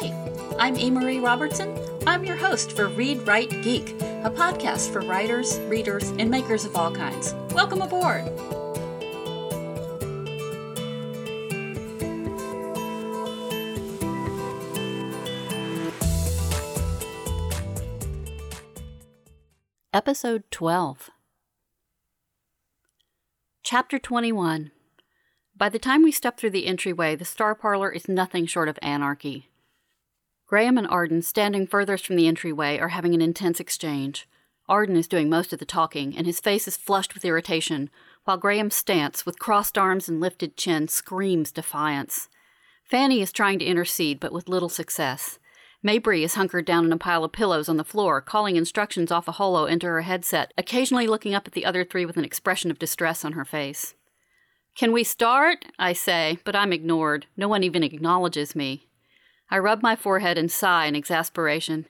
Hey, I'm. Marie Robertson. I'm your host for Read Write Geek, a podcast for writers, readers, and makers of all kinds. Welcome aboard! Episode 12 Chapter 21 By the time we step through the entryway, the Star Parlor is nothing short of anarchy. Graham and Arden, standing furthest from the entryway, are having an intense exchange. Arden is doing most of the talking, and his face is flushed with irritation, while Graham's stance, with crossed arms and lifted chin, screams defiance. Fanny is trying to intercede, but with little success. Mabry is hunkered down in a pile of pillows on the floor, calling instructions off a holo into her headset, occasionally looking up at the other three with an expression of distress on her face. Can we start? I say, but I'm ignored. No one even acknowledges me. I rub my forehead and sigh in exasperation.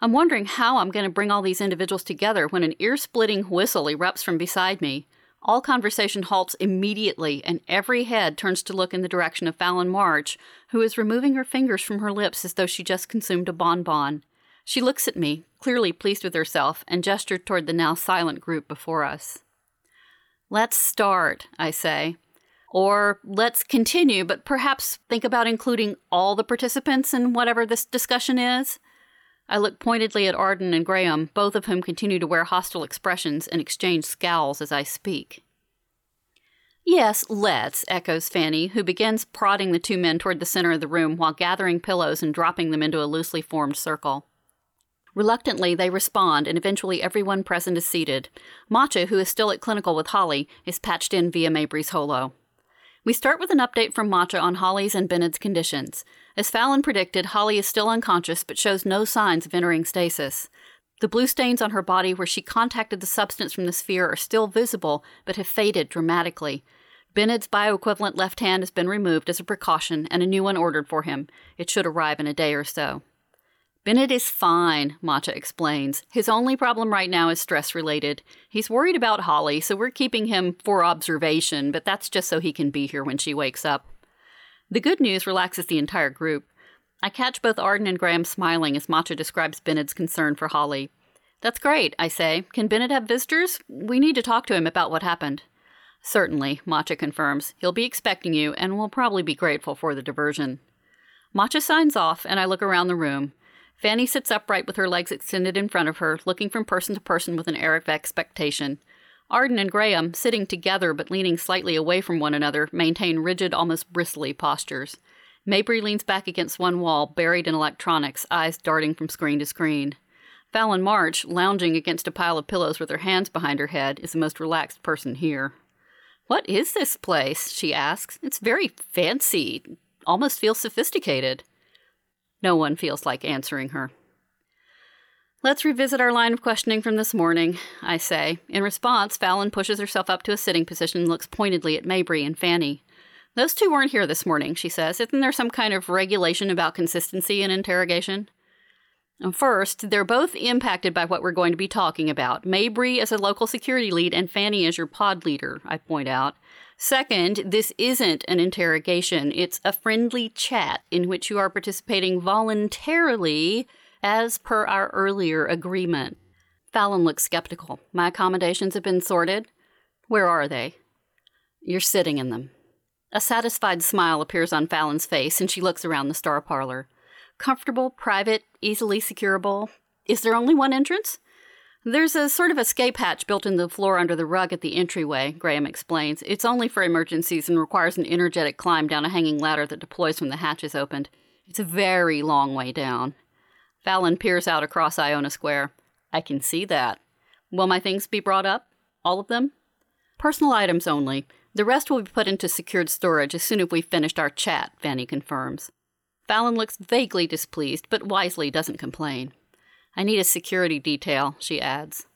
I'm wondering how I'm going to bring all these individuals together when an ear splitting whistle erupts from beside me. All conversation halts immediately, and every head turns to look in the direction of Fallon March, who is removing her fingers from her lips as though she just consumed a bonbon. She looks at me, clearly pleased with herself, and gestured toward the now silent group before us. Let's start, I say. Or let's continue, but perhaps think about including all the participants in whatever this discussion is. I look pointedly at Arden and Graham, both of whom continue to wear hostile expressions and exchange scowls as I speak. Yes, let's, echoes Fanny, who begins prodding the two men toward the center of the room while gathering pillows and dropping them into a loosely formed circle. Reluctantly, they respond, and eventually everyone present is seated. Matcha, who is still at clinical with Holly, is patched in via Mabry's holo. We start with an update from Matcha on Holly's and Bennett's conditions. As Fallon predicted, Holly is still unconscious but shows no signs of entering stasis. The blue stains on her body where she contacted the substance from the sphere are still visible but have faded dramatically. Bennett's bioequivalent left hand has been removed as a precaution and a new one ordered for him. It should arrive in a day or so. Bennett is fine, Macha explains. His only problem right now is stress related. He's worried about Holly, so we're keeping him for observation, but that's just so he can be here when she wakes up. The good news relaxes the entire group. I catch both Arden and Graham smiling as Macha describes Bennett's concern for Holly. That's great, I say. Can Bennett have visitors? We need to talk to him about what happened. Certainly, Macha confirms. He'll be expecting you and will probably be grateful for the diversion. Macha signs off, and I look around the room. Fanny sits upright with her legs extended in front of her, looking from person to person with an air of expectation. Arden and Graham, sitting together but leaning slightly away from one another, maintain rigid, almost bristly postures. Mabry leans back against one wall, buried in electronics, eyes darting from screen to screen. Fallon March, lounging against a pile of pillows with her hands behind her head, is the most relaxed person here. What is this place? she asks. It's very fancy, almost feels sophisticated. No one feels like answering her. Let's revisit our line of questioning from this morning, I say. In response, Fallon pushes herself up to a sitting position and looks pointedly at Mabry and Fanny. Those two weren't here this morning, she says. Isn't there some kind of regulation about consistency in interrogation? Um, first, they're both impacted by what we're going to be talking about. Mabry as a local security lead and Fanny as your pod leader, I point out. Second, this isn't an interrogation, it's a friendly chat in which you are participating voluntarily as per our earlier agreement. Fallon looks skeptical. My accommodations have been sorted. Where are they? You're sitting in them. A satisfied smile appears on Fallon's face, and she looks around the star parlor. Comfortable, private, easily securable. Is there only one entrance? There's a sort of escape hatch built in the floor under the rug at the entryway, Graham explains. It's only for emergencies and requires an energetic climb down a hanging ladder that deploys when the hatch is opened. It's a very long way down. Fallon peers out across Iona Square. I can see that. Will my things be brought up? All of them? Personal items only. The rest will be put into secured storage as soon as we've finished our chat, Fanny confirms. Fallon looks vaguely displeased, but wisely doesn't complain. I need a security detail, she adds.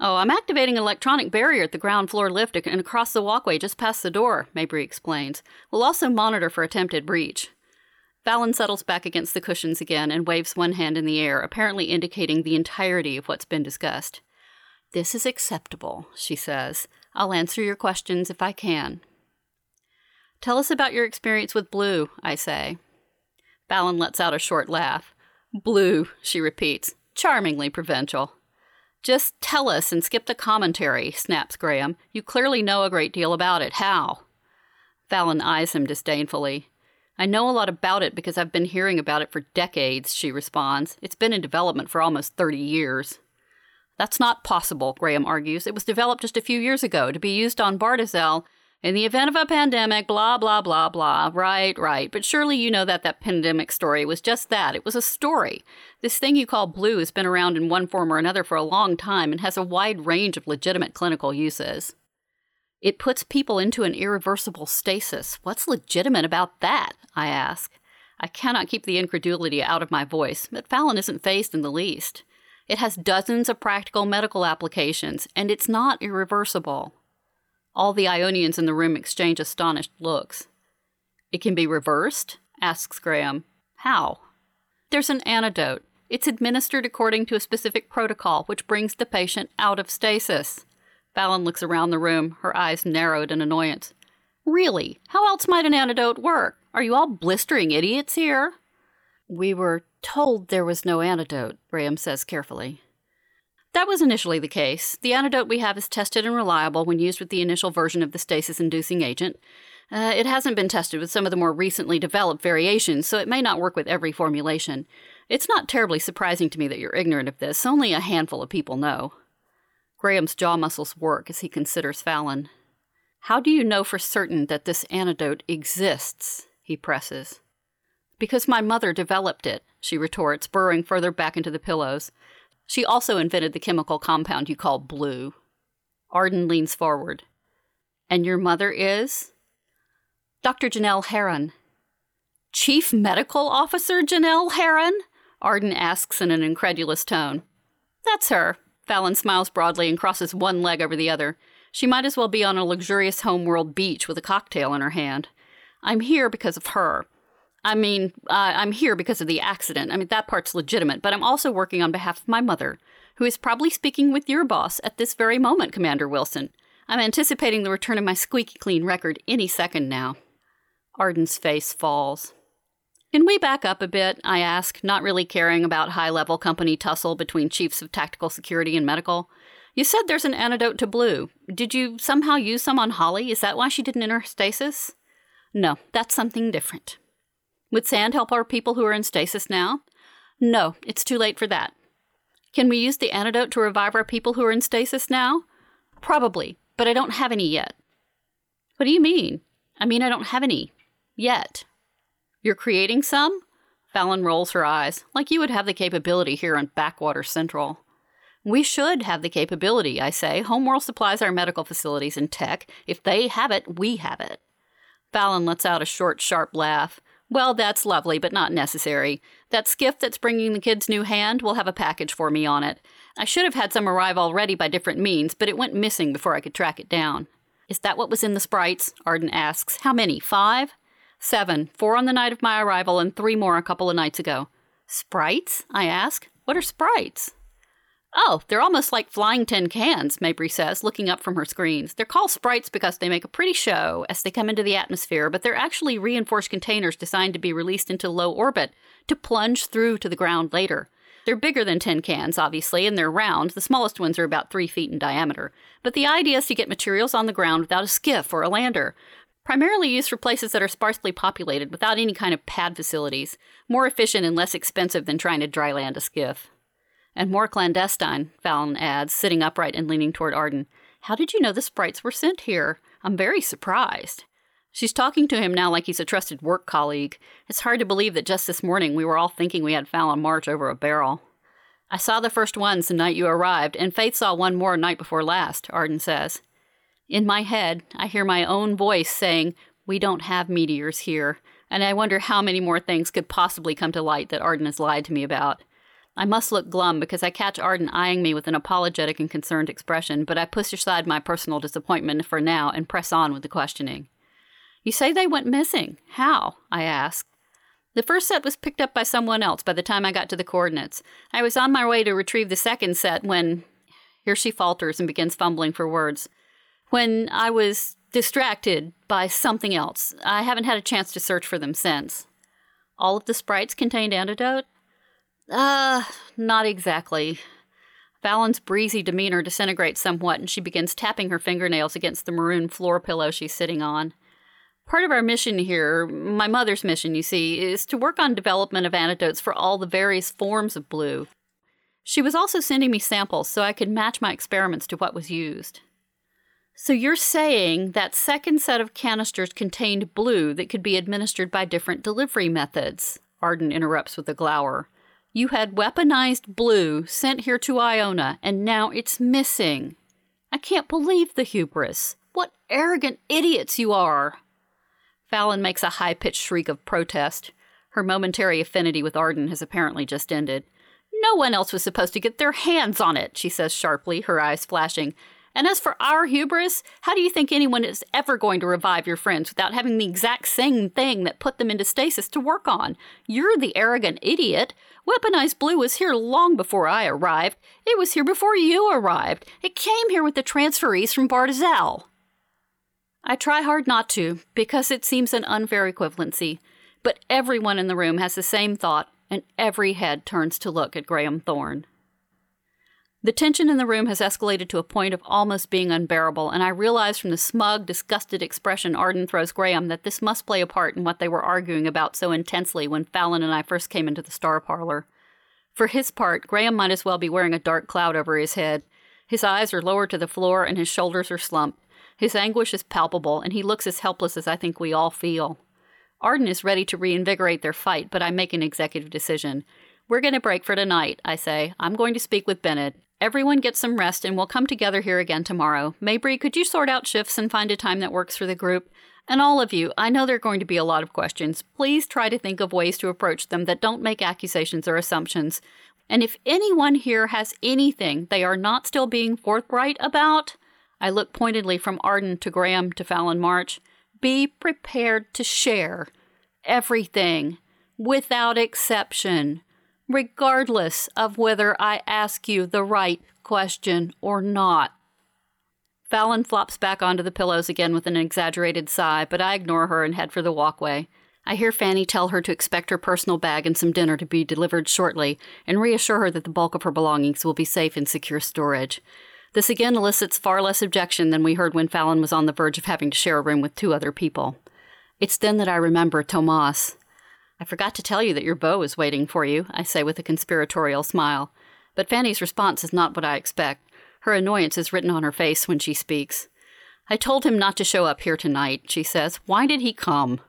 Oh, I'm activating an electronic barrier at the ground floor lift and across the walkway just past the door, Mabry explains. We'll also monitor for attempted breach. Fallon settles back against the cushions again and waves one hand in the air, apparently indicating the entirety of what's been discussed. This is acceptable, she says. I'll answer your questions if I can. Tell us about your experience with Blue, I say. Fallon lets out a short laugh. Blue, she repeats, charmingly provincial. Just tell us and skip the commentary, snaps Graham. You clearly know a great deal about it. How? Fallon eyes him disdainfully. I know a lot about it because I've been hearing about it for decades, she responds. It's been in development for almost 30 years. That's not possible, Graham argues. It was developed just a few years ago to be used on Bartizel in the event of a pandemic, blah, blah, blah, blah. Right, right. But surely you know that that pandemic story was just that. It was a story. This thing you call blue has been around in one form or another for a long time and has a wide range of legitimate clinical uses. It puts people into an irreversible stasis. What's legitimate about that? I ask. I cannot keep the incredulity out of my voice, but Fallon isn't fazed in the least. It has dozens of practical medical applications, and it's not irreversible. All the Ionians in the room exchange astonished looks. It can be reversed? asks Graham. How? There's an antidote. It's administered according to a specific protocol, which brings the patient out of stasis. Fallon looks around the room, her eyes narrowed in annoyance. Really? How else might an antidote work? Are you all blistering idiots here? We were told there was no antidote, Graham says carefully. That was initially the case. The antidote we have is tested and reliable when used with the initial version of the stasis inducing agent. Uh, it hasn't been tested with some of the more recently developed variations, so it may not work with every formulation. It's not terribly surprising to me that you're ignorant of this. Only a handful of people know. Graham's jaw muscles work as he considers Fallon. How do you know for certain that this antidote exists? he presses. Because my mother developed it, she retorts, burrowing further back into the pillows. She also invented the chemical compound you call blue. Arden leans forward. And your mother is? Dr. Janelle Herron. Chief Medical Officer Janelle Herron? Arden asks in an incredulous tone. That's her. Fallon smiles broadly and crosses one leg over the other. She might as well be on a luxurious homeworld beach with a cocktail in her hand. I'm here because of her. I mean, uh, I'm here because of the accident. I mean, that part's legitimate, but I'm also working on behalf of my mother, who is probably speaking with your boss at this very moment, Commander Wilson. I'm anticipating the return of my squeaky clean record any second now. Arden's face falls. Can we back up a bit? I ask, not really caring about high level company tussle between chiefs of tactical security and medical. You said there's an antidote to blue. Did you somehow use some on Holly? Is that why she didn't enter stasis? No, that's something different. Would sand help our people who are in stasis now? No, it's too late for that. Can we use the antidote to revive our people who are in stasis now? Probably, but I don't have any yet. What do you mean? I mean, I don't have any. Yet. You're creating some? Fallon rolls her eyes, like you would have the capability here on Backwater Central. We should have the capability, I say. Homeworld supplies our medical facilities and tech. If they have it, we have it. Fallon lets out a short, sharp laugh. Well, that's lovely, but not necessary. That skiff that's bringing the kid's new hand will have a package for me on it. I should have had some arrive already by different means, but it went missing before I could track it down. Is that what was in the sprites? Arden asks. How many? Five? Seven. Four on the night of my arrival and three more a couple of nights ago. Sprites? I ask. What are sprites? Oh, they're almost like flying tin cans, Mabry says, looking up from her screens. They're called sprites because they make a pretty show as they come into the atmosphere, but they're actually reinforced containers designed to be released into low orbit to plunge through to the ground later. They're bigger than tin cans, obviously, and they're round. The smallest ones are about three feet in diameter. But the idea is to get materials on the ground without a skiff or a lander. Primarily used for places that are sparsely populated without any kind of pad facilities. More efficient and less expensive than trying to dry land a skiff. And more clandestine, Fallon adds, sitting upright and leaning toward Arden. How did you know the sprites were sent here? I'm very surprised. She's talking to him now like he's a trusted work colleague. It's hard to believe that just this morning we were all thinking we had Fallon march over a barrel. I saw the first ones the night you arrived, and Faith saw one more night before last, Arden says. In my head, I hear my own voice saying, We don't have meteors here, and I wonder how many more things could possibly come to light that Arden has lied to me about. I must look glum because I catch Arden eyeing me with an apologetic and concerned expression, but I push aside my personal disappointment for now and press on with the questioning. You say they went missing. How? I ask. The first set was picked up by someone else by the time I got to the coordinates. I was on my way to retrieve the second set when. Here she falters and begins fumbling for words. When I was distracted by something else. I haven't had a chance to search for them since. All of the sprites contained antidote? Uh, not exactly. Fallon's breezy demeanor disintegrates somewhat and she begins tapping her fingernails against the maroon floor pillow she's sitting on. Part of our mission here, my mother's mission, you see, is to work on development of antidotes for all the various forms of blue. She was also sending me samples so I could match my experiments to what was used. So you're saying that second set of canisters contained blue that could be administered by different delivery methods? Arden interrupts with a glower. You had weaponized blue sent here to Iona, and now it's missing. I can't believe the hubris. What arrogant idiots you are! Fallon makes a high pitched shriek of protest. Her momentary affinity with Arden has apparently just ended. No one else was supposed to get their hands on it, she says sharply, her eyes flashing. And as for our hubris, how do you think anyone is ever going to revive your friends without having the exact same thing that put them into stasis to work on? You're the arrogant idiot. Weaponized blue was here long before I arrived. It was here before you arrived. It came here with the transferees from Bartizel. I try hard not to, because it seems an unfair equivalency, but everyone in the room has the same thought, and every head turns to look at Graham Thorne. The tension in the room has escalated to a point of almost being unbearable, and I realize from the smug, disgusted expression Arden throws Graham that this must play a part in what they were arguing about so intensely when Fallon and I first came into the Star Parlor. For his part, Graham might as well be wearing a dark cloud over his head. His eyes are lowered to the floor and his shoulders are slumped. His anguish is palpable, and he looks as helpless as I think we all feel. Arden is ready to reinvigorate their fight, but I make an executive decision. We're going to break for tonight, I say. I'm going to speak with Bennett. Everyone get some rest and we'll come together here again tomorrow. Mabry, could you sort out shifts and find a time that works for the group? And all of you, I know there are going to be a lot of questions. Please try to think of ways to approach them that don't make accusations or assumptions. And if anyone here has anything they are not still being forthright about, I look pointedly from Arden to Graham to Fallon March, be prepared to share everything without exception regardless of whether I ask you the right question or not. Fallon flops back onto the pillows again with an exaggerated sigh, but I ignore her and head for the walkway. I hear Fanny tell her to expect her personal bag and some dinner to be delivered shortly, and reassure her that the bulk of her belongings will be safe in secure storage. This again elicits far less objection than we heard when Fallon was on the verge of having to share a room with two other people. It's then that I remember Tomas. I forgot to tell you that your beau is waiting for you, I say with a conspiratorial smile. But Fanny's response is not what I expect. Her annoyance is written on her face when she speaks. I told him not to show up here tonight, she says. Why did he come?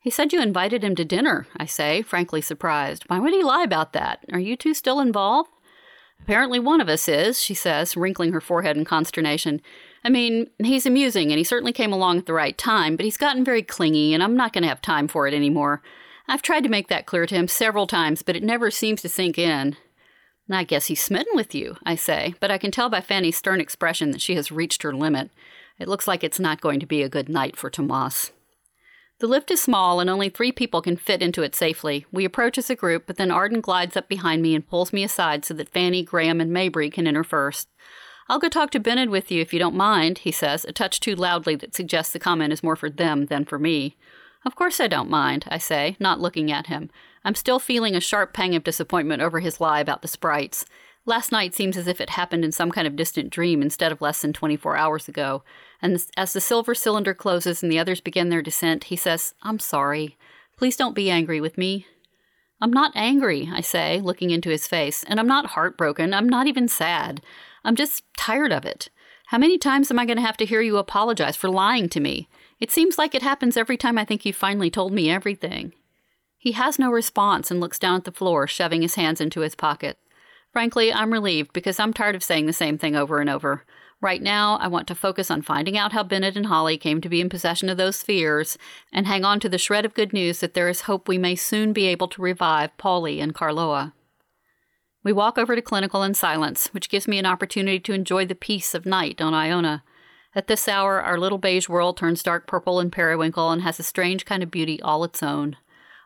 He said you invited him to dinner, I say, frankly surprised. Why would he lie about that? Are you two still involved? Apparently one of us is, she says, wrinkling her forehead in consternation. I mean, he's amusing and he certainly came along at the right time, but he's gotten very clingy and I'm not going to have time for it anymore. I've tried to make that clear to him several times, but it never seems to sink in. I guess he's smitten with you, I say, but I can tell by Fanny's stern expression that she has reached her limit. It looks like it's not going to be a good night for Tomas. The lift is small and only three people can fit into it safely. We approach as a group, but then Arden glides up behind me and pulls me aside so that Fanny, Graham, and Mabry can enter first. I'll go talk to Bennett with you if you don't mind, he says, a touch too loudly that suggests the comment is more for them than for me. Of course I don't mind, I say, not looking at him. I'm still feeling a sharp pang of disappointment over his lie about the sprites. Last night seems as if it happened in some kind of distant dream instead of less than 24 hours ago. And as the silver cylinder closes and the others begin their descent, he says, I'm sorry. Please don't be angry with me. I'm not angry, I say, looking into his face, and I'm not heartbroken. I'm not even sad. I'm just tired of it. How many times am I going to have to hear you apologize for lying to me? It seems like it happens every time I think you've finally told me everything. He has no response and looks down at the floor, shoving his hands into his pocket. Frankly, I'm relieved because I'm tired of saying the same thing over and over. Right now, I want to focus on finding out how Bennett and Holly came to be in possession of those spheres and hang on to the shred of good news that there is hope we may soon be able to revive Polly and Carloa. We walk over to clinical in silence, which gives me an opportunity to enjoy the peace of night on Iona. At this hour, our little beige world turns dark purple and periwinkle and has a strange kind of beauty all its own.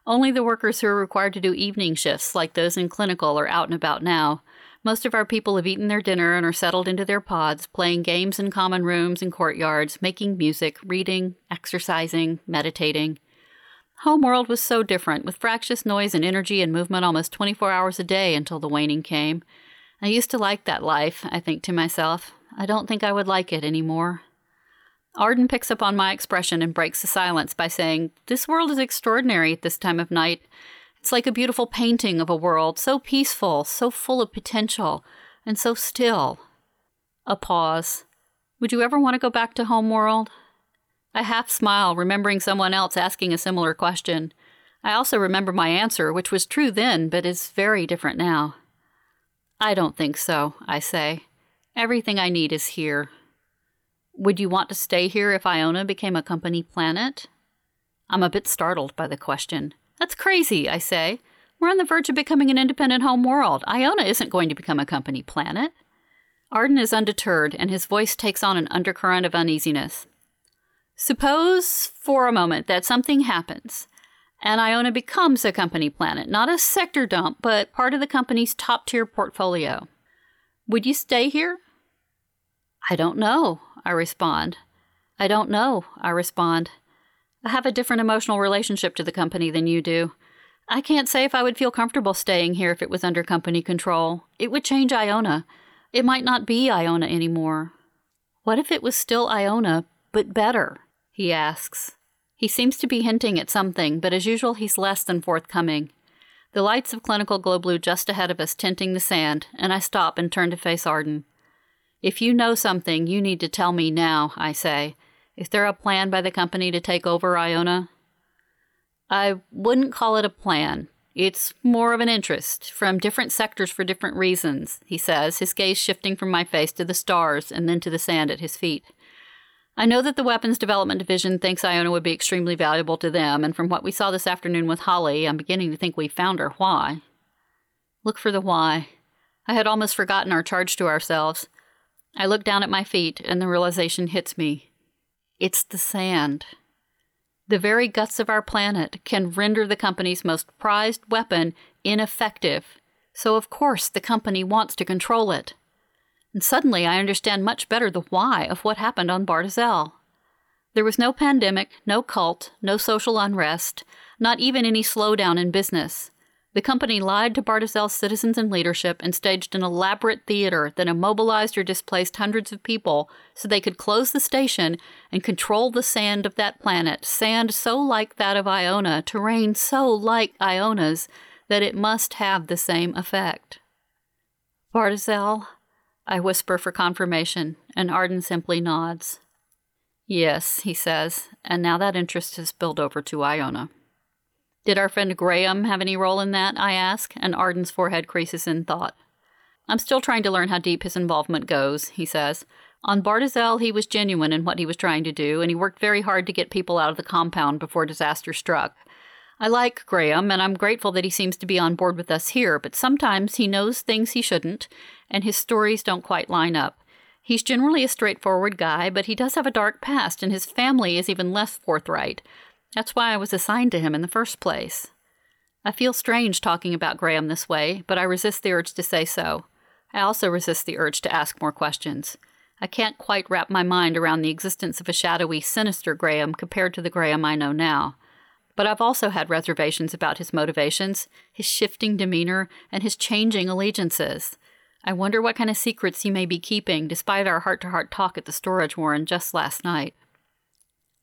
Only the workers who are required to do evening shifts, like those in clinical, are out and about now. Most of our people have eaten their dinner and are settled into their pods, playing games in common rooms and courtyards, making music, reading, exercising, meditating. Homeworld was so different, with fractious noise and energy and movement almost 24 hours a day until the waning came. I used to like that life, I think to myself. I don't think I would like it anymore. Arden picks up on my expression and breaks the silence by saying, This world is extraordinary at this time of night. It's like a beautiful painting of a world, so peaceful, so full of potential, and so still. A pause. Would you ever want to go back to Homeworld? I half smile, remembering someone else asking a similar question. I also remember my answer, which was true then, but is very different now. I don't think so, I say. Everything I need is here. Would you want to stay here if Iona became a company planet? I'm a bit startled by the question. That's crazy, I say. We're on the verge of becoming an independent home world. Iona isn't going to become a company planet. Arden is undeterred, and his voice takes on an undercurrent of uneasiness. Suppose for a moment that something happens, and Iona becomes a company planet, not a sector dump, but part of the company's top tier portfolio. Would you stay here? I don't know, I respond. I don't know, I respond. I have a different emotional relationship to the company than you do. I can't say if I would feel comfortable staying here if it was under company control. It would change Iona. It might not be Iona anymore. What if it was still Iona, but better? He asks. He seems to be hinting at something, but as usual, he's less than forthcoming. The lights of clinical glow blue just ahead of us tinting the sand, and I stop and turn to face Arden. If you know something, you need to tell me now, I say. Is there a plan by the company to take over Iona? I wouldn't call it a plan. It's more of an interest, from different sectors for different reasons, he says, his gaze shifting from my face to the stars and then to the sand at his feet. I know that the Weapons Development Division thinks Iona would be extremely valuable to them, and from what we saw this afternoon with Holly, I'm beginning to think we found her why. Look for the why. I had almost forgotten our charge to ourselves. I look down at my feet, and the realization hits me. It's the sand. The very guts of our planet can render the company's most prized weapon ineffective, so of course the company wants to control it. And suddenly I understand much better the why of what happened on Bartizel. There was no pandemic, no cult, no social unrest, not even any slowdown in business. The company lied to Bartizel's citizens and leadership and staged an elaborate theater that immobilized or displaced hundreds of people so they could close the station and control the sand of that planet, sand so like that of Iona, terrain so like Iona's, that it must have the same effect. Bartizel, I whisper for confirmation, and Arden simply nods. Yes, he says, and now that interest has spilled over to Iona. Did our friend Graham have any role in that? I ask, and Arden's forehead creases in thought. I'm still trying to learn how deep his involvement goes, he says. On Bartizel, he was genuine in what he was trying to do, and he worked very hard to get people out of the compound before disaster struck. I like Graham, and I'm grateful that he seems to be on board with us here, but sometimes he knows things he shouldn't, and his stories don't quite line up. He's generally a straightforward guy, but he does have a dark past, and his family is even less forthright. That's why I was assigned to him in the first place. I feel strange talking about Graham this way, but I resist the urge to say so. I also resist the urge to ask more questions. I can't quite wrap my mind around the existence of a shadowy, sinister Graham compared to the Graham I know now. But I've also had reservations about his motivations, his shifting demeanor, and his changing allegiances. I wonder what kind of secrets he may be keeping, despite our heart to heart talk at the storage warren just last night.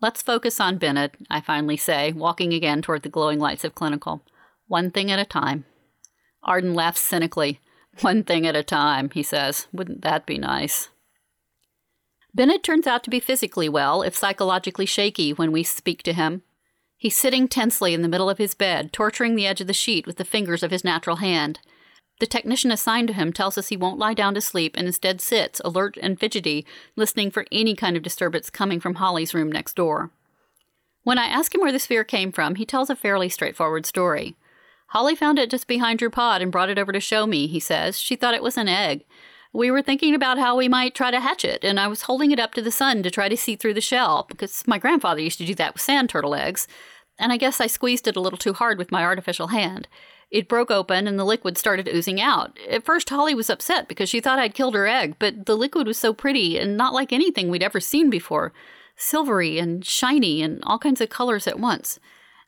Let's focus on Bennett, I finally say, walking again toward the glowing lights of clinical. One thing at a time. Arden laughs cynically. One thing at a time, he says. Wouldn't that be nice? Bennett turns out to be physically well, if psychologically shaky, when we speak to him. He's sitting tensely in the middle of his bed, torturing the edge of the sheet with the fingers of his natural hand. The technician assigned to him tells us he won't lie down to sleep and instead sits, alert and fidgety, listening for any kind of disturbance coming from Holly's room next door. When I ask him where the sphere came from, he tells a fairly straightforward story. Holly found it just behind your pod and brought it over to show me, he says. She thought it was an egg. We were thinking about how we might try to hatch it, and I was holding it up to the sun to try to see through the shell, because my grandfather used to do that with sand turtle eggs, and I guess I squeezed it a little too hard with my artificial hand. It broke open and the liquid started oozing out. At first, Holly was upset because she thought I'd killed her egg, but the liquid was so pretty and not like anything we'd ever seen before silvery and shiny and all kinds of colors at once.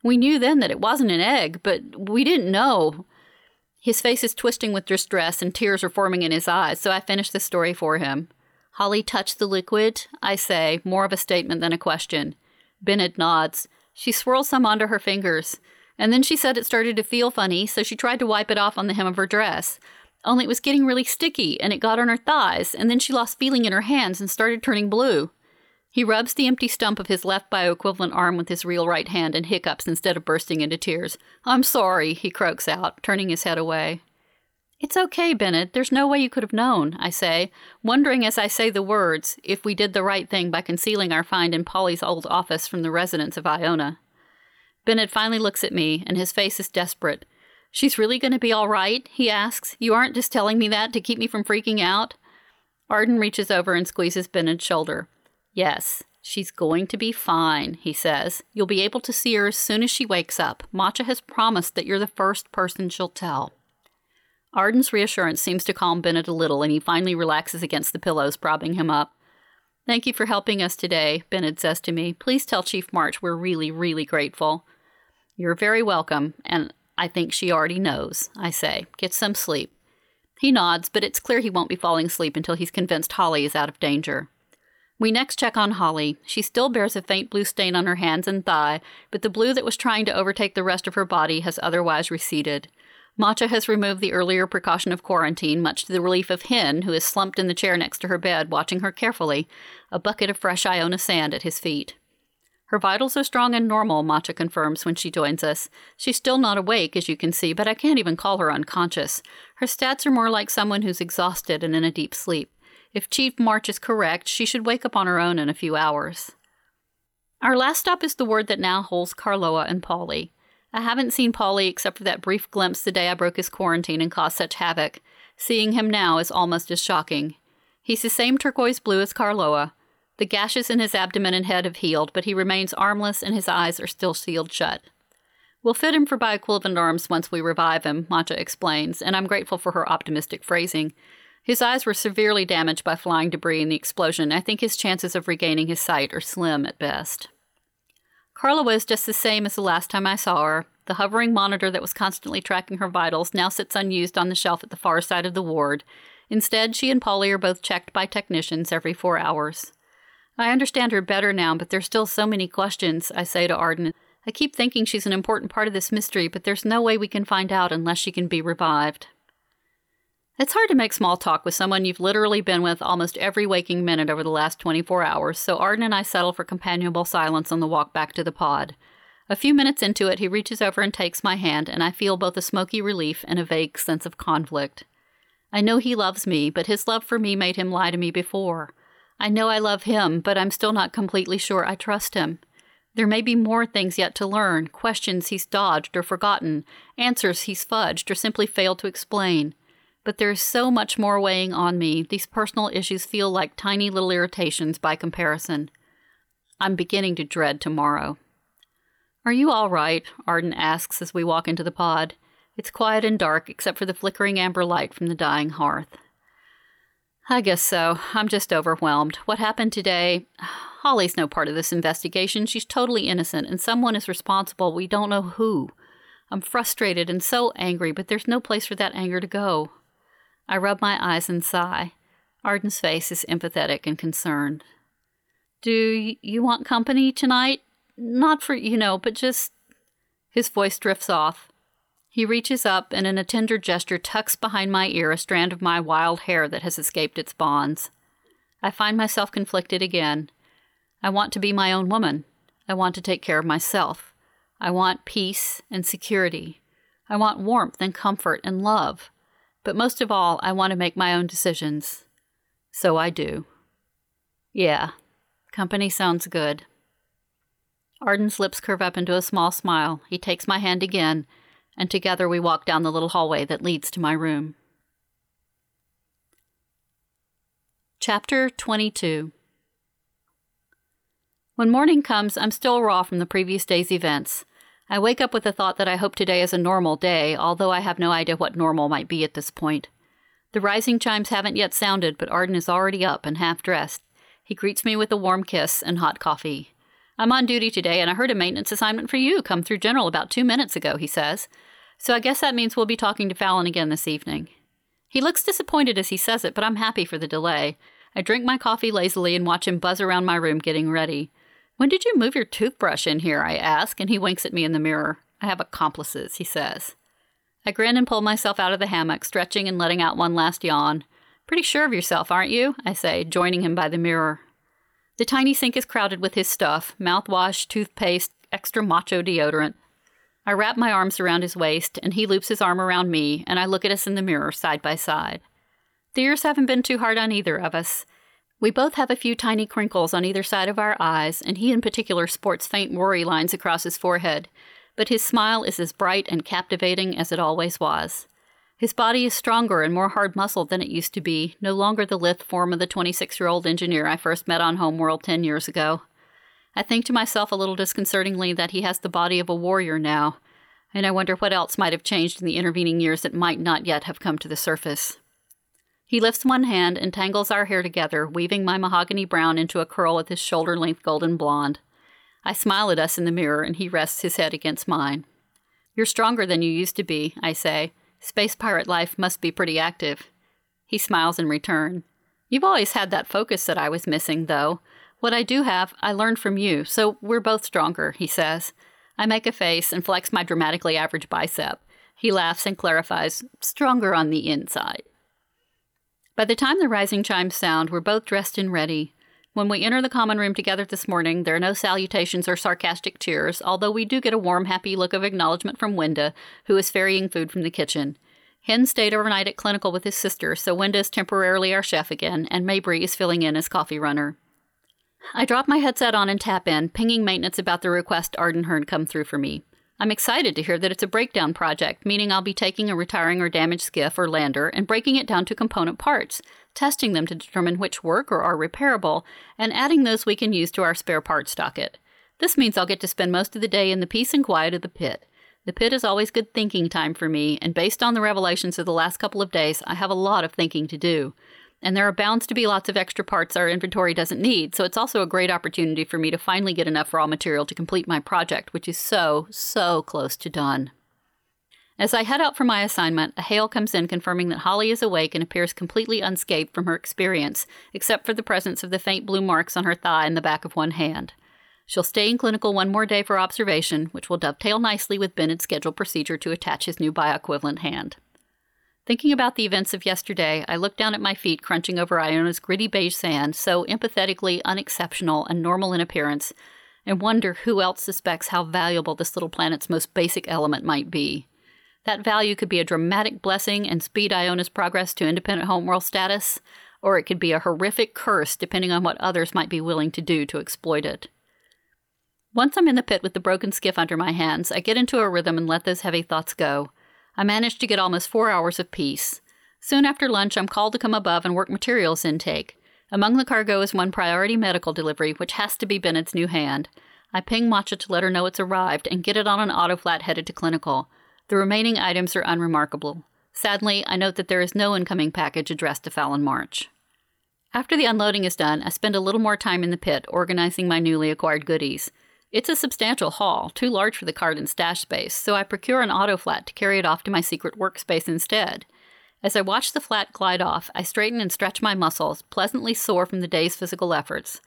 We knew then that it wasn't an egg, but we didn't know. His face is twisting with distress and tears are forming in his eyes, so I finish the story for him. Holly touched the liquid, I say, more of a statement than a question. Bennett nods. She swirls some onto her fingers. And then she said it started to feel funny, so she tried to wipe it off on the hem of her dress. Only it was getting really sticky, and it got on her thighs, and then she lost feeling in her hands and started turning blue. He rubs the empty stump of his left bioequivalent arm with his real right hand and hiccups instead of bursting into tears. I'm sorry, he croaks out, turning his head away. It's okay, Bennett. There's no way you could have known, I say, wondering as I say the words if we did the right thing by concealing our find in Polly's old office from the residents of Iona. Bennett finally looks at me, and his face is desperate. She's really going to be all right? He asks. You aren't just telling me that to keep me from freaking out? Arden reaches over and squeezes Bennett's shoulder. Yes, she's going to be fine, he says. You'll be able to see her as soon as she wakes up. Matcha has promised that you're the first person she'll tell. Arden's reassurance seems to calm Bennett a little, and he finally relaxes against the pillows, propping him up. Thank you for helping us today, Bennett says to me. Please tell Chief March we're really, really grateful. You're very welcome, and I think she already knows, I say. Get some sleep. He nods, but it's clear he won't be falling asleep until he's convinced Holly is out of danger. We next check on Holly. She still bears a faint blue stain on her hands and thigh, but the blue that was trying to overtake the rest of her body has otherwise receded. Macha has removed the earlier precaution of quarantine, much to the relief of Hen, who is slumped in the chair next to her bed, watching her carefully, a bucket of fresh Iona sand at his feet. Her vitals are strong and normal, Macha confirms when she joins us. She's still not awake, as you can see, but I can't even call her unconscious. Her stats are more like someone who's exhausted and in a deep sleep. If Chief March is correct, she should wake up on her own in a few hours. Our last stop is the ward that now holds Carloa and Polly. I haven't seen Polly except for that brief glimpse the day I broke his quarantine and caused such havoc. Seeing him now is almost as shocking. He's the same turquoise blue as Carloa, the gashes in his abdomen and head have healed, but he remains armless and his eyes are still sealed shut. We'll fit him for bioequivalent arms once we revive him, Matcha explains, and I'm grateful for her optimistic phrasing. His eyes were severely damaged by flying debris in the explosion. I think his chances of regaining his sight are slim at best. Carla was just the same as the last time I saw her. The hovering monitor that was constantly tracking her vitals now sits unused on the shelf at the far side of the ward. Instead, she and Polly are both checked by technicians every four hours. I understand her better now, but there's still so many questions, I say to Arden. I keep thinking she's an important part of this mystery, but there's no way we can find out unless she can be revived. It's hard to make small talk with someone you've literally been with almost every waking minute over the last 24 hours, so Arden and I settle for companionable silence on the walk back to the pod. A few minutes into it, he reaches over and takes my hand, and I feel both a smoky relief and a vague sense of conflict. I know he loves me, but his love for me made him lie to me before. I know I love him, but I'm still not completely sure I trust him. There may be more things yet to learn, questions he's dodged or forgotten, answers he's fudged or simply failed to explain. But there is so much more weighing on me, these personal issues feel like tiny little irritations by comparison. I'm beginning to dread tomorrow. Are you all right? Arden asks as we walk into the pod. It's quiet and dark except for the flickering amber light from the dying hearth. I guess so. I'm just overwhelmed. What happened today? Holly's no part of this investigation. She's totally innocent, and someone is responsible. We don't know who. I'm frustrated and so angry, but there's no place for that anger to go. I rub my eyes and sigh. Arden's face is empathetic and concerned. Do you want company tonight? Not for, you know, but just. His voice drifts off. He reaches up and, in a tender gesture, tucks behind my ear a strand of my wild hair that has escaped its bonds. I find myself conflicted again. I want to be my own woman. I want to take care of myself. I want peace and security. I want warmth and comfort and love. But most of all, I want to make my own decisions. So I do. Yeah, company sounds good. Arden's lips curve up into a small smile. He takes my hand again and together we walk down the little hallway that leads to my room. Chapter 22 When morning comes, I'm still raw from the previous day's events. I wake up with the thought that I hope today is a normal day, although I have no idea what normal might be at this point. The rising chimes haven't yet sounded, but Arden is already up and half dressed. He greets me with a warm kiss and hot coffee. I'm on duty today and I heard a maintenance assignment for you come through General about two minutes ago, he says. So I guess that means we'll be talking to Fallon again this evening. He looks disappointed as he says it, but I'm happy for the delay. I drink my coffee lazily and watch him buzz around my room getting ready. When did you move your toothbrush in here? I ask, and he winks at me in the mirror. I have accomplices, he says. I grin and pull myself out of the hammock, stretching and letting out one last yawn. Pretty sure of yourself, aren't you? I say, joining him by the mirror. The tiny sink is crowded with his stuff mouthwash, toothpaste, extra macho deodorant. I wrap my arms around his waist, and he loops his arm around me, and I look at us in the mirror side by side. The years haven't been too hard on either of us. We both have a few tiny crinkles on either side of our eyes, and he in particular sports faint worry lines across his forehead, but his smile is as bright and captivating as it always was. His body is stronger and more hard muscled than it used to be, no longer the lithe form of the 26 year old engineer I first met on Homeworld 10 years ago. I think to myself a little disconcertingly that he has the body of a warrior now, and I wonder what else might have changed in the intervening years that might not yet have come to the surface. He lifts one hand and tangles our hair together, weaving my mahogany brown into a curl with his shoulder length golden blonde. I smile at us in the mirror, and he rests his head against mine. You're stronger than you used to be, I say. Space pirate life must be pretty active. He smiles in return. You've always had that focus that I was missing, though. What I do have, I learned from you, so we're both stronger, he says. I make a face and flex my dramatically average bicep. He laughs and clarifies, stronger on the inside. By the time the rising chimes sound, we're both dressed and ready. When we enter the common room together this morning, there are no salutations or sarcastic cheers, although we do get a warm, happy look of acknowledgement from Wenda, who is ferrying food from the kitchen. Hen stayed overnight at clinical with his sister, so Wenda is temporarily our chef again, and Mabry is filling in as coffee runner. I drop my headset on and tap in, pinging maintenance about the request Arden Hearn come through for me. I'm excited to hear that it's a breakdown project, meaning I'll be taking a retiring or damaged skiff or lander and breaking it down to component parts, testing them to determine which work or are repairable, and adding those we can use to our spare parts docket. This means I'll get to spend most of the day in the peace and quiet of the pit. The pit is always good thinking time for me, and based on the revelations of the last couple of days, I have a lot of thinking to do. And there are bounds to be lots of extra parts our inventory doesn't need, so it's also a great opportunity for me to finally get enough raw material to complete my project, which is so, so close to done. As I head out for my assignment, a hail comes in confirming that Holly is awake and appears completely unscathed from her experience, except for the presence of the faint blue marks on her thigh and the back of one hand. She'll stay in clinical one more day for observation, which will dovetail nicely with Bennett's scheduled procedure to attach his new bioequivalent hand. Thinking about the events of yesterday, I look down at my feet crunching over Iona's gritty beige sand, so empathetically unexceptional and normal in appearance, and wonder who else suspects how valuable this little planet's most basic element might be. That value could be a dramatic blessing and speed Iona's progress to independent homeworld status, or it could be a horrific curse depending on what others might be willing to do to exploit it. Once I'm in the pit with the broken skiff under my hands, I get into a rhythm and let those heavy thoughts go. I manage to get almost four hours of peace. Soon after lunch, I'm called to come above and work materials intake. Among the cargo is one priority medical delivery, which has to be Bennett's new hand. I ping Matcha to let her know it's arrived and get it on an auto flat headed to clinical. The remaining items are unremarkable. Sadly, I note that there is no incoming package addressed to Fallon March. After the unloading is done, I spend a little more time in the pit organizing my newly acquired goodies. It's a substantial haul, too large for the cart and stash space, so I procure an auto flat to carry it off to my secret workspace instead. As I watch the flat glide off, I straighten and stretch my muscles, pleasantly sore from the day's physical efforts.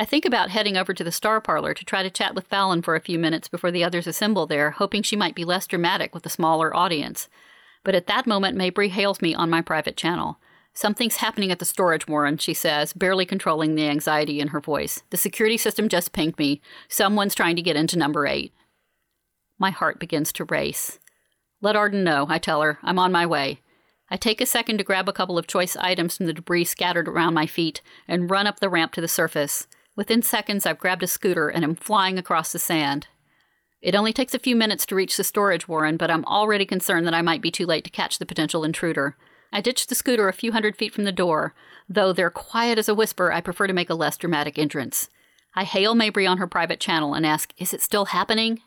I think about heading over to the Star Parlor to try to chat with Fallon for a few minutes before the others assemble there, hoping she might be less dramatic with a smaller audience. But at that moment, Mabry hails me on my private channel. Something's happening at the storage, Warren, she says, barely controlling the anxiety in her voice. The security system just pinged me. Someone's trying to get into number eight. My heart begins to race. Let Arden know, I tell her. I'm on my way. I take a second to grab a couple of choice items from the debris scattered around my feet and run up the ramp to the surface. Within seconds, I've grabbed a scooter and am flying across the sand. It only takes a few minutes to reach the storage, Warren, but I'm already concerned that I might be too late to catch the potential intruder. I ditch the scooter a few hundred feet from the door, though they're quiet as a whisper, I prefer to make a less dramatic entrance. I hail Mabry on her private channel and ask, Is it still happening?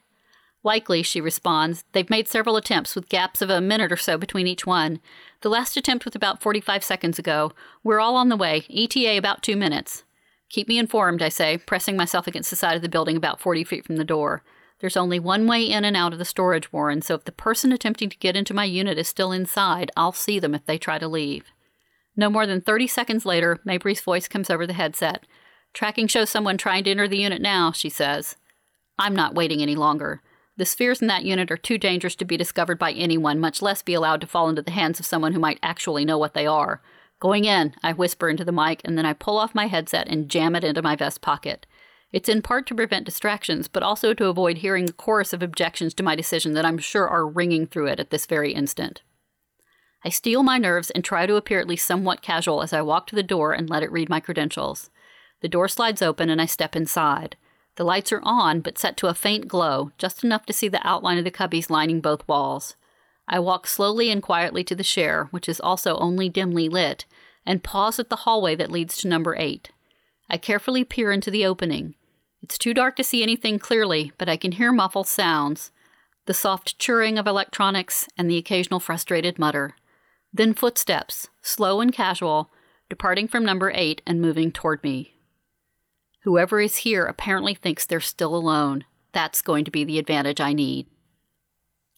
Likely, she responds. They've made several attempts with gaps of a minute or so between each one. The last attempt was about 45 seconds ago. We're all on the way. ETA about two minutes. Keep me informed, I say, pressing myself against the side of the building about 40 feet from the door. There's only one way in and out of the storage warren, so if the person attempting to get into my unit is still inside, I'll see them if they try to leave. No more than 30 seconds later, Mabry's voice comes over the headset. Tracking shows someone trying to enter the unit now, she says. I'm not waiting any longer. The spheres in that unit are too dangerous to be discovered by anyone, much less be allowed to fall into the hands of someone who might actually know what they are. Going in, I whisper into the mic, and then I pull off my headset and jam it into my vest pocket. It's in part to prevent distractions, but also to avoid hearing the chorus of objections to my decision that I'm sure are ringing through it at this very instant. I steel my nerves and try to appear at least somewhat casual as I walk to the door and let it read my credentials. The door slides open and I step inside. The lights are on, but set to a faint glow, just enough to see the outline of the cubbies lining both walls. I walk slowly and quietly to the share, which is also only dimly lit, and pause at the hallway that leads to number eight. I carefully peer into the opening. It's too dark to see anything clearly, but I can hear muffled sounds the soft churring of electronics and the occasional frustrated mutter. Then footsteps, slow and casual, departing from number eight and moving toward me. Whoever is here apparently thinks they're still alone. That's going to be the advantage I need.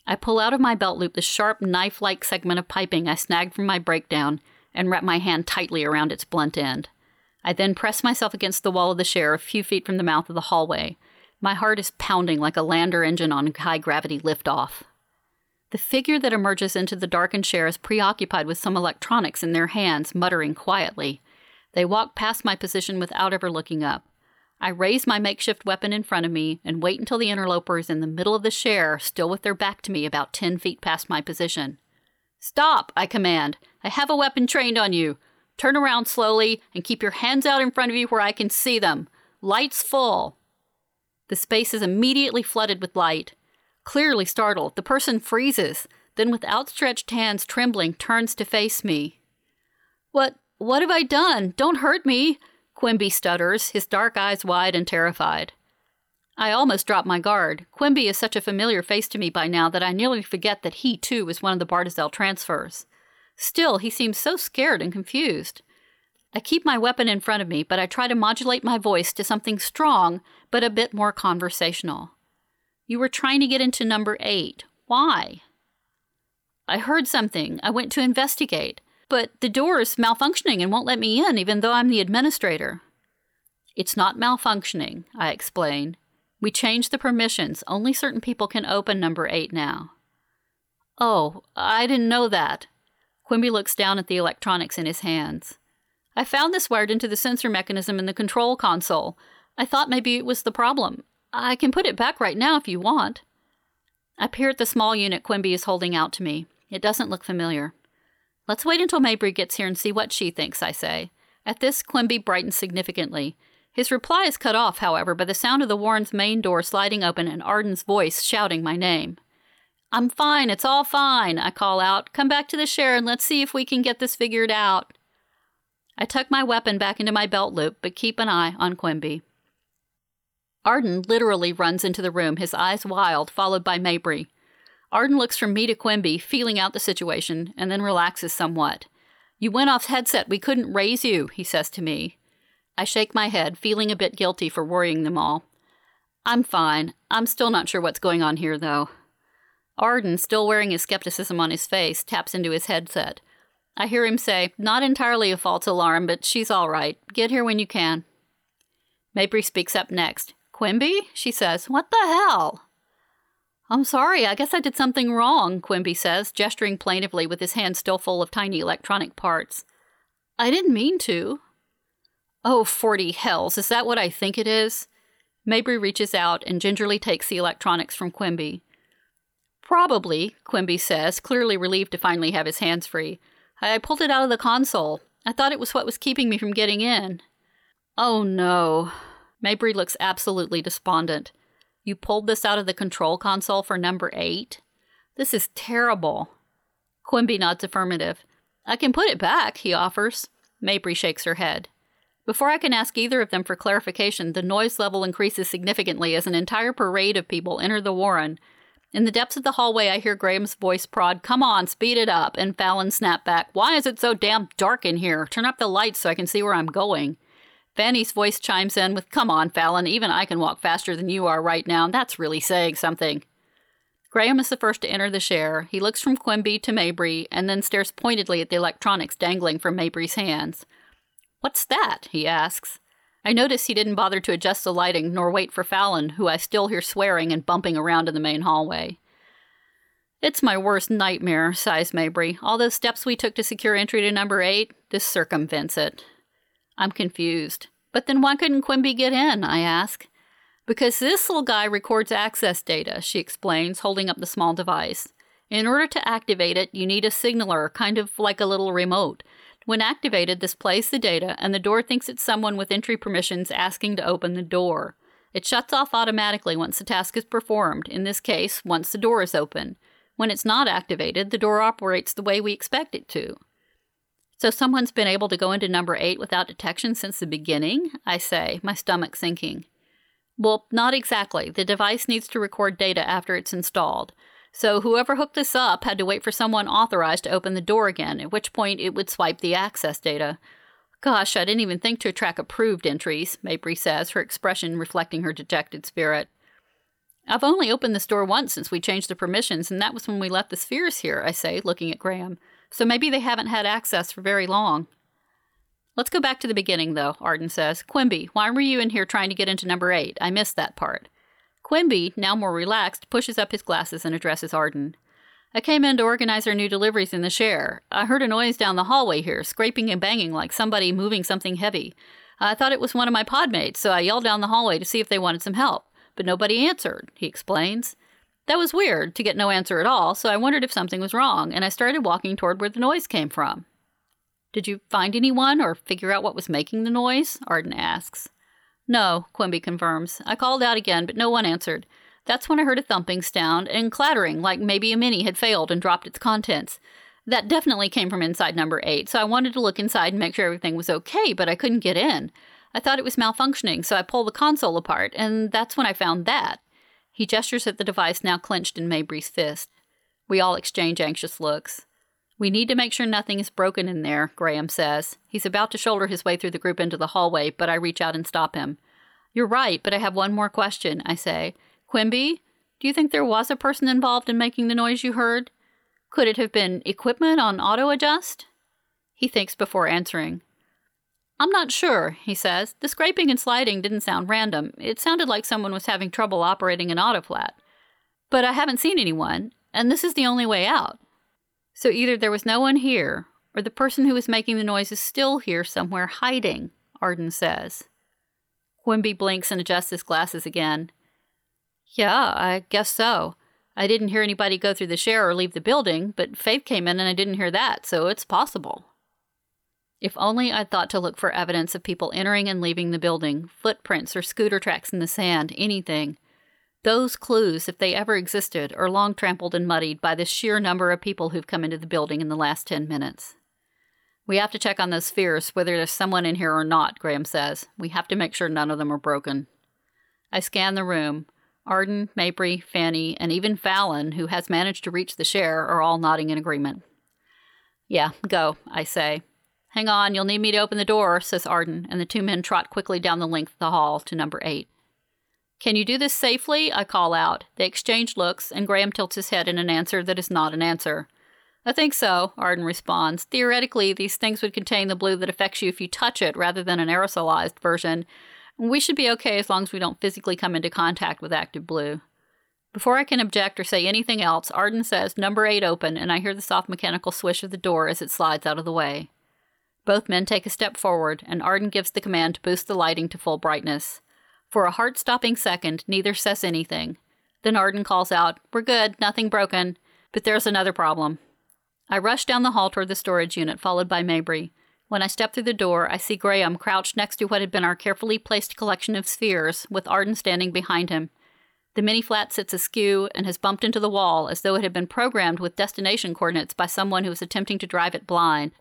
I pull out of my belt loop the sharp knife like segment of piping I snagged from my breakdown and wrap my hand tightly around its blunt end. I then press myself against the wall of the share a few feet from the mouth of the hallway. My heart is pounding like a lander engine on high gravity liftoff. The figure that emerges into the darkened share is preoccupied with some electronics in their hands, muttering quietly. They walk past my position without ever looking up. I raise my makeshift weapon in front of me and wait until the interloper is in the middle of the share, still with their back to me about ten feet past my position. Stop, I command. I have a weapon trained on you. Turn around slowly and keep your hands out in front of you where I can see them. Lights full. The space is immediately flooded with light. Clearly startled, the person freezes, then with outstretched hands trembling turns to face me. What what have I done? Don't hurt me. Quimby stutters, his dark eyes wide and terrified. I almost drop my guard. Quimby is such a familiar face to me by now that I nearly forget that he, too, was one of the Bartizel transfers. Still, he seems so scared and confused. I keep my weapon in front of me, but I try to modulate my voice to something strong, but a bit more conversational. You were trying to get into number eight. Why? I heard something. I went to investigate. But the door is malfunctioning and won't let me in, even though I'm the administrator. It's not malfunctioning, I explain. We changed the permissions. Only certain people can open number eight now. Oh, I didn't know that. Quimby looks down at the electronics in his hands. I found this wired into the sensor mechanism in the control console. I thought maybe it was the problem. I can put it back right now if you want. I peer at the small unit Quimby is holding out to me. It doesn't look familiar. Let's wait until Mabry gets here and see what she thinks, I say. At this, Quimby brightens significantly. His reply is cut off, however, by the sound of the Warren's main door sliding open and Arden's voice shouting my name. I'm fine, it's all fine, I call out. Come back to the share and let's see if we can get this figured out. I tuck my weapon back into my belt loop, but keep an eye on Quimby. Arden literally runs into the room, his eyes wild, followed by Mabry. Arden looks from me to Quimby, feeling out the situation, and then relaxes somewhat. You went off headset, we couldn't raise you, he says to me. I shake my head, feeling a bit guilty for worrying them all. I'm fine. I'm still not sure what's going on here, though. Arden, still wearing his skepticism on his face, taps into his headset. I hear him say, Not entirely a false alarm, but she's all right. Get here when you can. Mabry speaks up next. Quimby? She says, What the hell? I'm sorry, I guess I did something wrong, Quimby says, gesturing plaintively with his hand still full of tiny electronic parts. I didn't mean to. Oh, forty hells, is that what I think it is? Mabry reaches out and gingerly takes the electronics from Quimby. Probably, Quimby says, clearly relieved to finally have his hands free. I pulled it out of the console. I thought it was what was keeping me from getting in. Oh no. Mabry looks absolutely despondent. You pulled this out of the control console for number eight? This is terrible. Quimby nods affirmative. I can put it back, he offers. Mabry shakes her head. Before I can ask either of them for clarification, the noise level increases significantly as an entire parade of people enter the Warren. In the depths of the hallway, I hear Graham's voice prod, Come on, speed it up, and Fallon snap back, Why is it so damn dark in here? Turn up the lights so I can see where I'm going. Fanny's voice chimes in with, Come on, Fallon, even I can walk faster than you are right now, and that's really saying something. Graham is the first to enter the share. He looks from Quimby to Mabry and then stares pointedly at the electronics dangling from Mabry's hands. What's that? he asks. I notice he didn't bother to adjust the lighting nor wait for Fallon, who I still hear swearing and bumping around in the main hallway. It's my worst nightmare, sighs Mabry. All those steps we took to secure entry to number eight, this circumvents it. I'm confused. But then why couldn't Quimby get in? I ask. Because this little guy records access data, she explains, holding up the small device. In order to activate it, you need a signaler, kind of like a little remote. When activated, this plays the data, and the door thinks it's someone with entry permissions asking to open the door. It shuts off automatically once the task is performed, in this case, once the door is open. When it's not activated, the door operates the way we expect it to. So someone's been able to go into number 8 without detection since the beginning? I say, my stomach sinking. Well, not exactly. The device needs to record data after it's installed. So whoever hooked this up had to wait for someone authorized to open the door again, at which point it would swipe the access data. Gosh, I didn't even think to track approved entries, Mabry says, her expression reflecting her dejected spirit. I've only opened this door once since we changed the permissions, and that was when we left the spheres here, I say, looking at Graham. So maybe they haven't had access for very long. Let's go back to the beginning, though, Arden says. Quimby, why were you in here trying to get into number eight? I missed that part. Quimby, now more relaxed, pushes up his glasses and addresses Arden. I came in to organize our new deliveries in the share. I heard a noise down the hallway here, scraping and banging like somebody moving something heavy. I thought it was one of my podmates, so I yelled down the hallway to see if they wanted some help. But nobody answered, he explains. That was weird, to get no answer at all, so I wondered if something was wrong, and I started walking toward where the noise came from. Did you find anyone or figure out what was making the noise? Arden asks. No, Quimby confirms. I called out again, but no one answered. That's when I heard a thumping sound and clattering, like maybe a mini had failed and dropped its contents. That definitely came from inside number eight, so I wanted to look inside and make sure everything was okay, but I couldn't get in. I thought it was malfunctioning, so I pulled the console apart, and that's when I found that. He gestures at the device now clenched in Mabry's fist. We all exchange anxious looks. We need to make sure nothing is broken in there, Graham says. He's about to shoulder his way through the group into the hallway, but I reach out and stop him. You're right, but I have one more question, I say. Quimby, do you think there was a person involved in making the noise you heard? Could it have been equipment on auto adjust? He thinks before answering. I'm not sure, he says. The scraping and sliding didn't sound random. It sounded like someone was having trouble operating an autoflat. But I haven't seen anyone, and this is the only way out. So either there was no one here, or the person who was making the noise is still here somewhere hiding, Arden says. Quimby blinks and adjusts his glasses again. Yeah, I guess so. I didn't hear anybody go through the share or leave the building, but Faith came in and I didn't hear that, so it's possible. If only I'd thought to look for evidence of people entering and leaving the building, footprints or scooter tracks in the sand, anything. Those clues, if they ever existed, are long trampled and muddied by the sheer number of people who've come into the building in the last 10 minutes. We have to check on those spheres, whether there's someone in here or not, Graham says. We have to make sure none of them are broken. I scan the room. Arden, Mabry, Fanny, and even Fallon, who has managed to reach the share, are all nodding in agreement. Yeah, go, I say. Hang on, you'll need me to open the door, says Arden, and the two men trot quickly down the length of the hall to number eight. Can you do this safely? I call out. They exchange looks, and Graham tilts his head in an answer that is not an answer. I think so, Arden responds. Theoretically, these things would contain the blue that affects you if you touch it rather than an aerosolized version. We should be okay as long as we don't physically come into contact with active blue. Before I can object or say anything else, Arden says number eight open, and I hear the soft mechanical swish of the door as it slides out of the way. Both men take a step forward, and Arden gives the command to boost the lighting to full brightness. For a heart stopping second, neither says anything. Then Arden calls out, We're good, nothing broken. But there's another problem. I rush down the hall toward the storage unit, followed by Mabry. When I step through the door, I see Graham crouched next to what had been our carefully placed collection of spheres, with Arden standing behind him. The mini flat sits askew and has bumped into the wall as though it had been programmed with destination coordinates by someone who was attempting to drive it blind.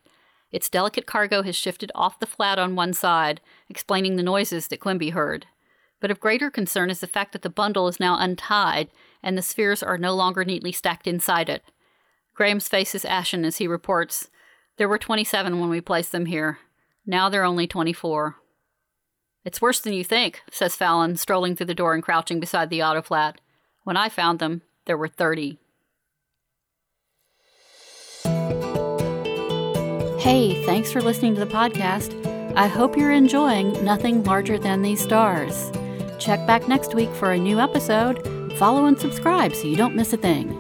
Its delicate cargo has shifted off the flat on one side, explaining the noises that Quimby heard. But of greater concern is the fact that the bundle is now untied and the spheres are no longer neatly stacked inside it. Graham's face is ashen as he reports There were 27 when we placed them here. Now they're only 24. It's worse than you think, says Fallon, strolling through the door and crouching beside the auto flat. When I found them, there were 30. Hey, thanks for listening to the podcast. I hope you're enjoying Nothing Larger Than These Stars. Check back next week for a new episode. Follow and subscribe so you don't miss a thing.